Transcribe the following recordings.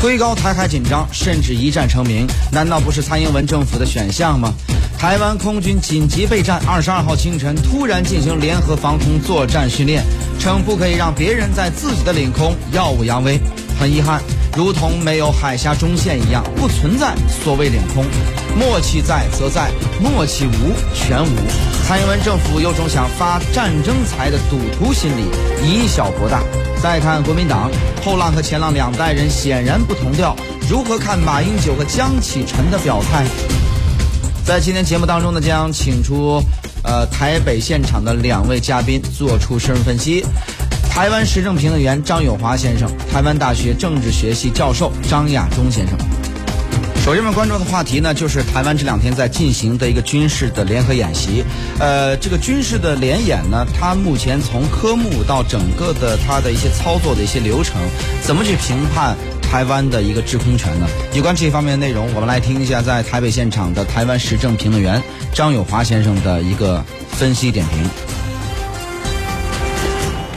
推高台海紧张，甚至一战成名，难道不是蔡英文政府的选项吗？台湾空军紧急备战，二十二号清晨突然进行联合防空作战训练，称不可以让别人在自己的领空耀武扬威。很遗憾，如同没有海峡中线一样，不存在所谓领空。默契在则在，默契无全无。蔡英文政府有种想发战争财的赌徒心理，以小博大。再看国民党后浪和前浪两代人显然不同调，如何看马英九和江启臣的表态？在今天节目当中呢，将请出呃台北现场的两位嘉宾做出深入分析。台湾时政评论员张友华先生，台湾大学政治学系教授张亚中先生。首先，我们关注的话题呢，就是台湾这两天在进行的一个军事的联合演习。呃，这个军事的联演呢，它目前从科目到整个的它的一些操作的一些流程，怎么去评判？台湾的一个制空权呢？有关这方面的内容，我们来听一下在台北现场的台湾时政评论员张友华先生的一个分析点评。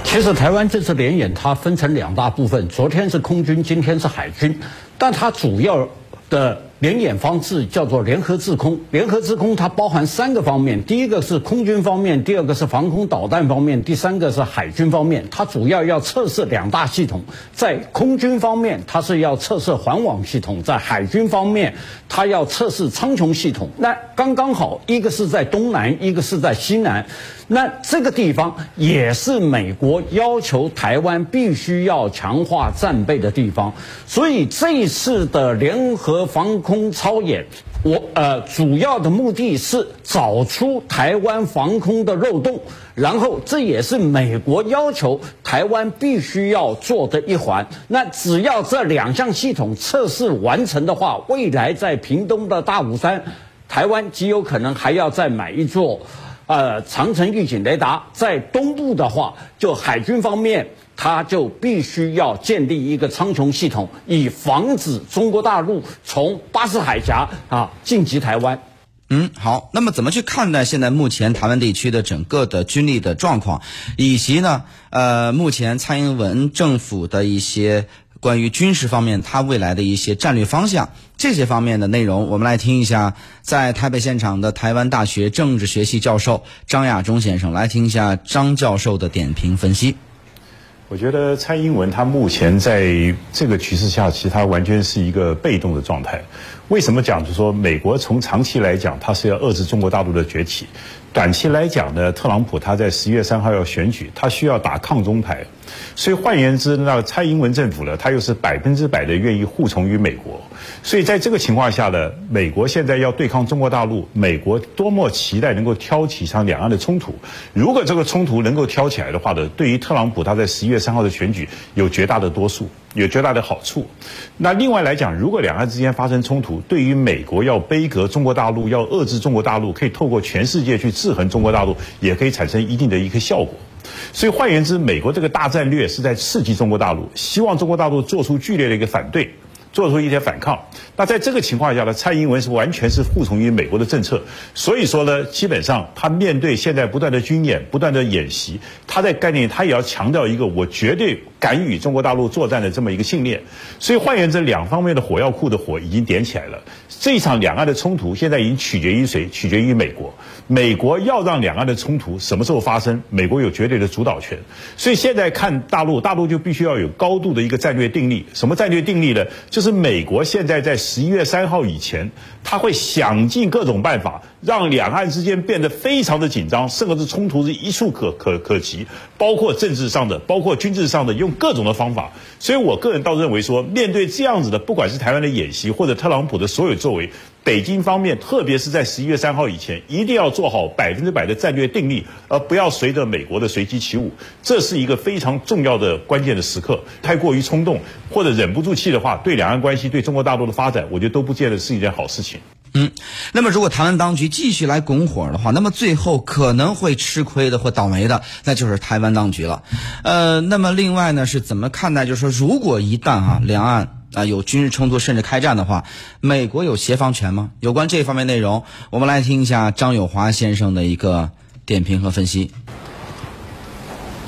其实台湾这次联演它分成两大部分，昨天是空军，今天是海军，但它主要的。联演方式叫做联合制空，联合制空它包含三个方面，第一个是空军方面，第二个是防空导弹方面，第三个是海军方面。它主要要测试两大系统，在空军方面，它是要测试环网系统；在海军方面，它要测试苍穹系统。那刚刚好，一个是在东南，一个是在西南。那这个地方也是美国要求台湾必须要强化战备的地方，所以这一次的联合防空操演，我呃主要的目的是找出台湾防空的漏洞，然后这也是美国要求台湾必须要做的一环。那只要这两项系统测试完成的话，未来在屏东的大武山，台湾极有可能还要再买一座。呃，长城预警雷达在东部的话，就海军方面，他就必须要建立一个苍穹系统，以防止中国大陆从巴士海峡啊进击台湾。嗯，好。那么怎么去看待现在目前台湾地区的整个的军力的状况，以及呢，呃，目前蔡英文政府的一些。关于军事方面，它未来的一些战略方向，这些方面的内容，我们来听一下，在台北现场的台湾大学政治学系教授张亚中先生来听一下张教授的点评分析。我觉得蔡英文他目前在这个局势下，其实他完全是一个被动的状态。为什么讲？就是说，美国从长期来讲，它是要遏制中国大陆的崛起；短期来讲呢，特朗普他在十一月三号要选举，他需要打抗中牌。所以换言之，那蔡英文政府呢，他又是百分之百的愿意护从于美国。所以在这个情况下呢，美国现在要对抗中国大陆，美国多么期待能够挑起一场两岸的冲突。如果这个冲突能够挑起来的话呢，对于特朗普他在十一月三号的选举有绝大的多数，有绝大的好处。那另外来讲，如果两岸之间发生冲突，对于美国要背革中国大陆，要遏制中国大陆，可以透过全世界去制衡中国大陆，也可以产生一定的一个效果。所以换言之，美国这个大战略是在刺激中国大陆，希望中国大陆做出剧烈的一个反对，做出一些反抗。那在这个情况下呢，蔡英文是完全是服从于美国的政策。所以说呢，基本上他面对现在不断的军演、不断的演习，他在概念他也要强调一个我绝对敢与中国大陆作战的这么一个信念。所以换言之，两方面的火药库的火已经点起来了。这一场两岸的冲突现在已经取决于谁？取决于美国。美国要让两岸的冲突什么时候发生？美国有绝对的主导权。所以现在看大陆，大陆就必须要有高度的一个战略定力。什么战略定力呢？就是美国现在在十一月三号以前，他会想尽各种办法，让两岸之间变得非常的紧张，甚至是冲突是一触可可可及，包括政治上的，包括军事上的，用各种的方法。所以我个人倒认为说，面对这样子的，不管是台湾的演习或者特朗普的所有作为。北京方面，特别是在十一月三号以前，一定要做好百分之百的战略定力，而不要随着美国的随机起舞。这是一个非常重要的关键的时刻。太过于冲动或者忍不住气的话，对两岸关系、对中国大陆的发展，我觉得都不见得是一件好事情。嗯，那么如果台湾当局继续来拱火的话，那么最后可能会吃亏的或倒霉的，那就是台湾当局了。呃，那么另外呢，是怎么看待？就是说，如果一旦啊，两岸。啊，有军事冲突甚至开战的话，美国有协防权吗？有关这方面内容，我们来听一下张友华先生的一个点评和分析。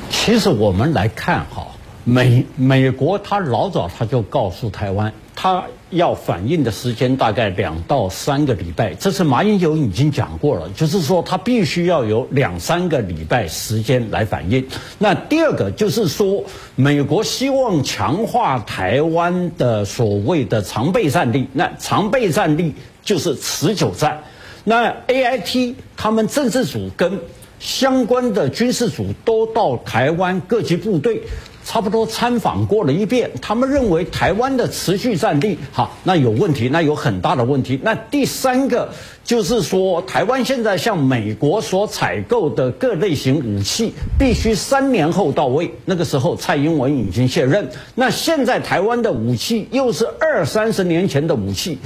其实我们来看哈，美美国他老早他就告诉台湾，他要反应的时间大概两到三个礼拜。这次马英九已经讲过了，就是说他必须要有两三个礼拜时间来反应。那第二个就是说，美国希望强化台湾的所谓的常备战力。那常备战力就是持久战。那 A I T 他们政治组跟相关的军事组都到台湾各级部队。差不多参访过了一遍，他们认为台湾的持续战力好，那有问题，那有很大的问题。那第三个就是说，台湾现在向美国所采购的各类型武器，必须三年后到位。那个时候蔡英文已经卸任，那现在台湾的武器又是二三十年前的武器，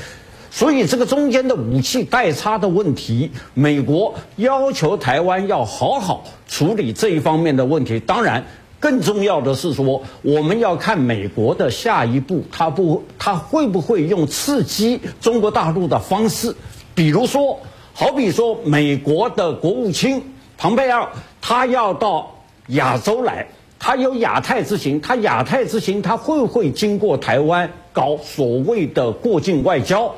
所以这个中间的武器代差的问题，美国要求台湾要好好处理这一方面的问题。当然。更重要的是说，我们要看美国的下一步，他不，他会不会用刺激中国大陆的方式？比如说，好比说，美国的国务卿庞佩奥，他要到亚洲来，他有亚太之行，他亚太之行，他会不会经过台湾搞所谓的过境外交？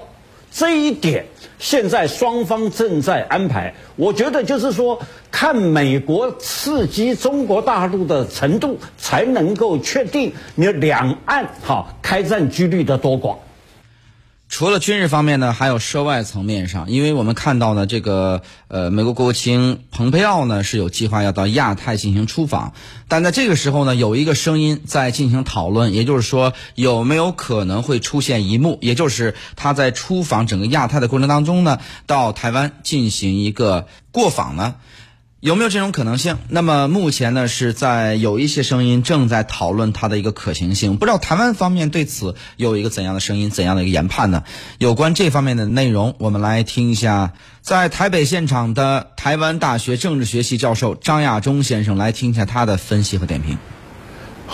这一点，现在双方正在安排。我觉得就是说，看美国刺激中国大陆的程度，才能够确定你两岸哈开战几率的多广。除了军事方面呢，还有涉外层面上，因为我们看到呢，这个呃，美国国务卿蓬佩奥呢是有计划要到亚太进行出访，但在这个时候呢，有一个声音在进行讨论，也就是说，有没有可能会出现一幕，也就是他在出访整个亚太的过程当中呢，到台湾进行一个过访呢？有没有这种可能性？那么目前呢，是在有一些声音正在讨论它的一个可行性。不知道台湾方面对此有一个怎样的声音，怎样的一个研判呢？有关这方面的内容，我们来听一下，在台北现场的台湾大学政治学系教授张亚中先生来听一下他的分析和点评。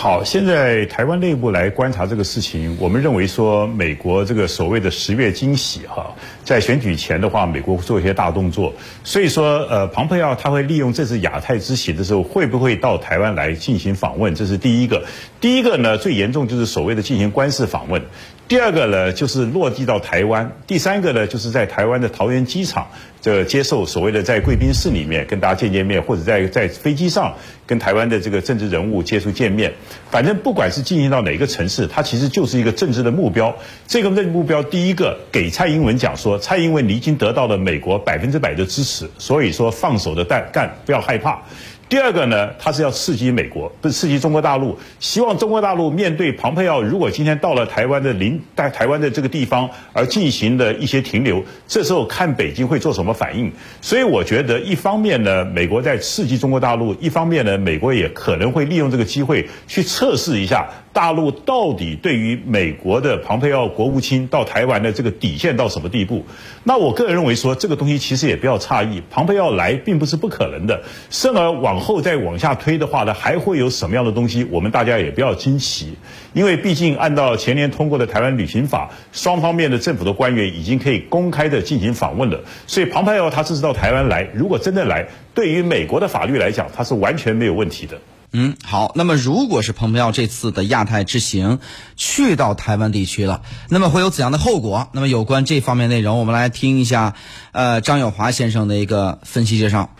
好，现在台湾内部来观察这个事情，我们认为说，美国这个所谓的十月惊喜哈，在选举前的话，美国会做一些大动作，所以说，呃，庞佩奥他会利用这次亚太之行的时候，会不会到台湾来进行访问？这是第一个。第一个呢，最严重就是所谓的进行官事访问。第二个呢，就是落地到台湾；第三个呢，就是在台湾的桃园机场，这接受所谓的在贵宾室里面跟大家见见面，或者在在飞机上跟台湾的这个政治人物接触见面。反正不管是进行到哪个城市，它其实就是一个政治的目标。这个目标，第一个给蔡英文讲说，蔡英文你已经得到了美国百分之百的支持，所以说放手的干干，不要害怕。第二个呢，他是要刺激美国，不是刺激中国大陆。希望中国大陆面对庞佩奥，如果今天到了台湾的临在台湾的这个地方而进行的一些停留，这时候看北京会做什么反应。所以我觉得，一方面呢，美国在刺激中国大陆；一方面呢，美国也可能会利用这个机会去测试一下。大陆到底对于美国的庞佩奥国务卿到台湾的这个底线到什么地步？那我个人认为说，这个东西其实也不要诧异，庞佩奥来并不是不可能的。甚而往后再往下推的话呢，还会有什么样的东西？我们大家也不要惊奇，因为毕竟按照前年通过的台湾旅行法，双方面的政府的官员已经可以公开的进行访问了。所以庞佩奥他这次到台湾来，如果真的来，对于美国的法律来讲，他是完全没有问题的。嗯，好。那么，如果是蓬佩奥这次的亚太之行去到台湾地区了，那么会有怎样的后果？那么，有关这方面内容，我们来听一下，呃，张友华先生的一个分析介绍。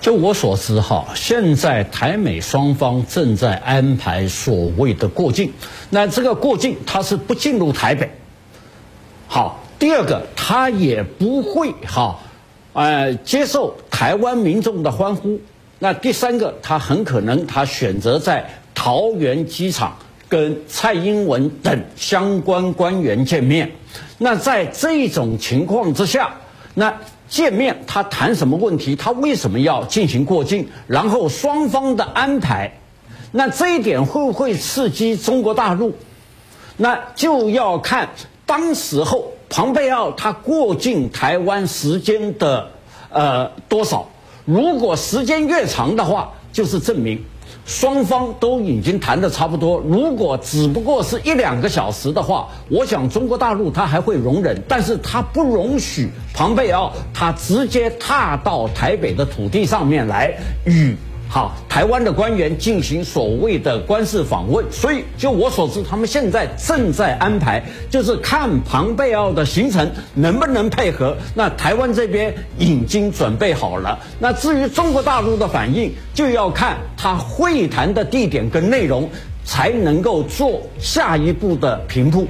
就我所知，哈，现在台美双方正在安排所谓的过境。那这个过境，它是不进入台北。好，第二个，他也不会哈，呃，接受台湾民众的欢呼。那第三个，他很可能他选择在桃园机场跟蔡英文等相关官员见面。那在这种情况之下，那见面他谈什么问题？他为什么要进行过境？然后双方的安排，那这一点会不会刺激中国大陆？那就要看当时候庞贝奥他过境台湾时间的呃多少。如果时间越长的话，就是证明双方都已经谈的差不多。如果只不过是一两个小时的话，我想中国大陆他还会容忍，但是他不容许庞贝奥他直接踏到台北的土地上面来与好台湾的官员进行所谓的官事访问。所以就我所知，他们现在正在安排，就是看庞贝奥的行程能不能配合。那台湾这边已经准备好了。那至于中国大陆的反应，就要看他会谈的地点跟内容，才能够做下一步的评估。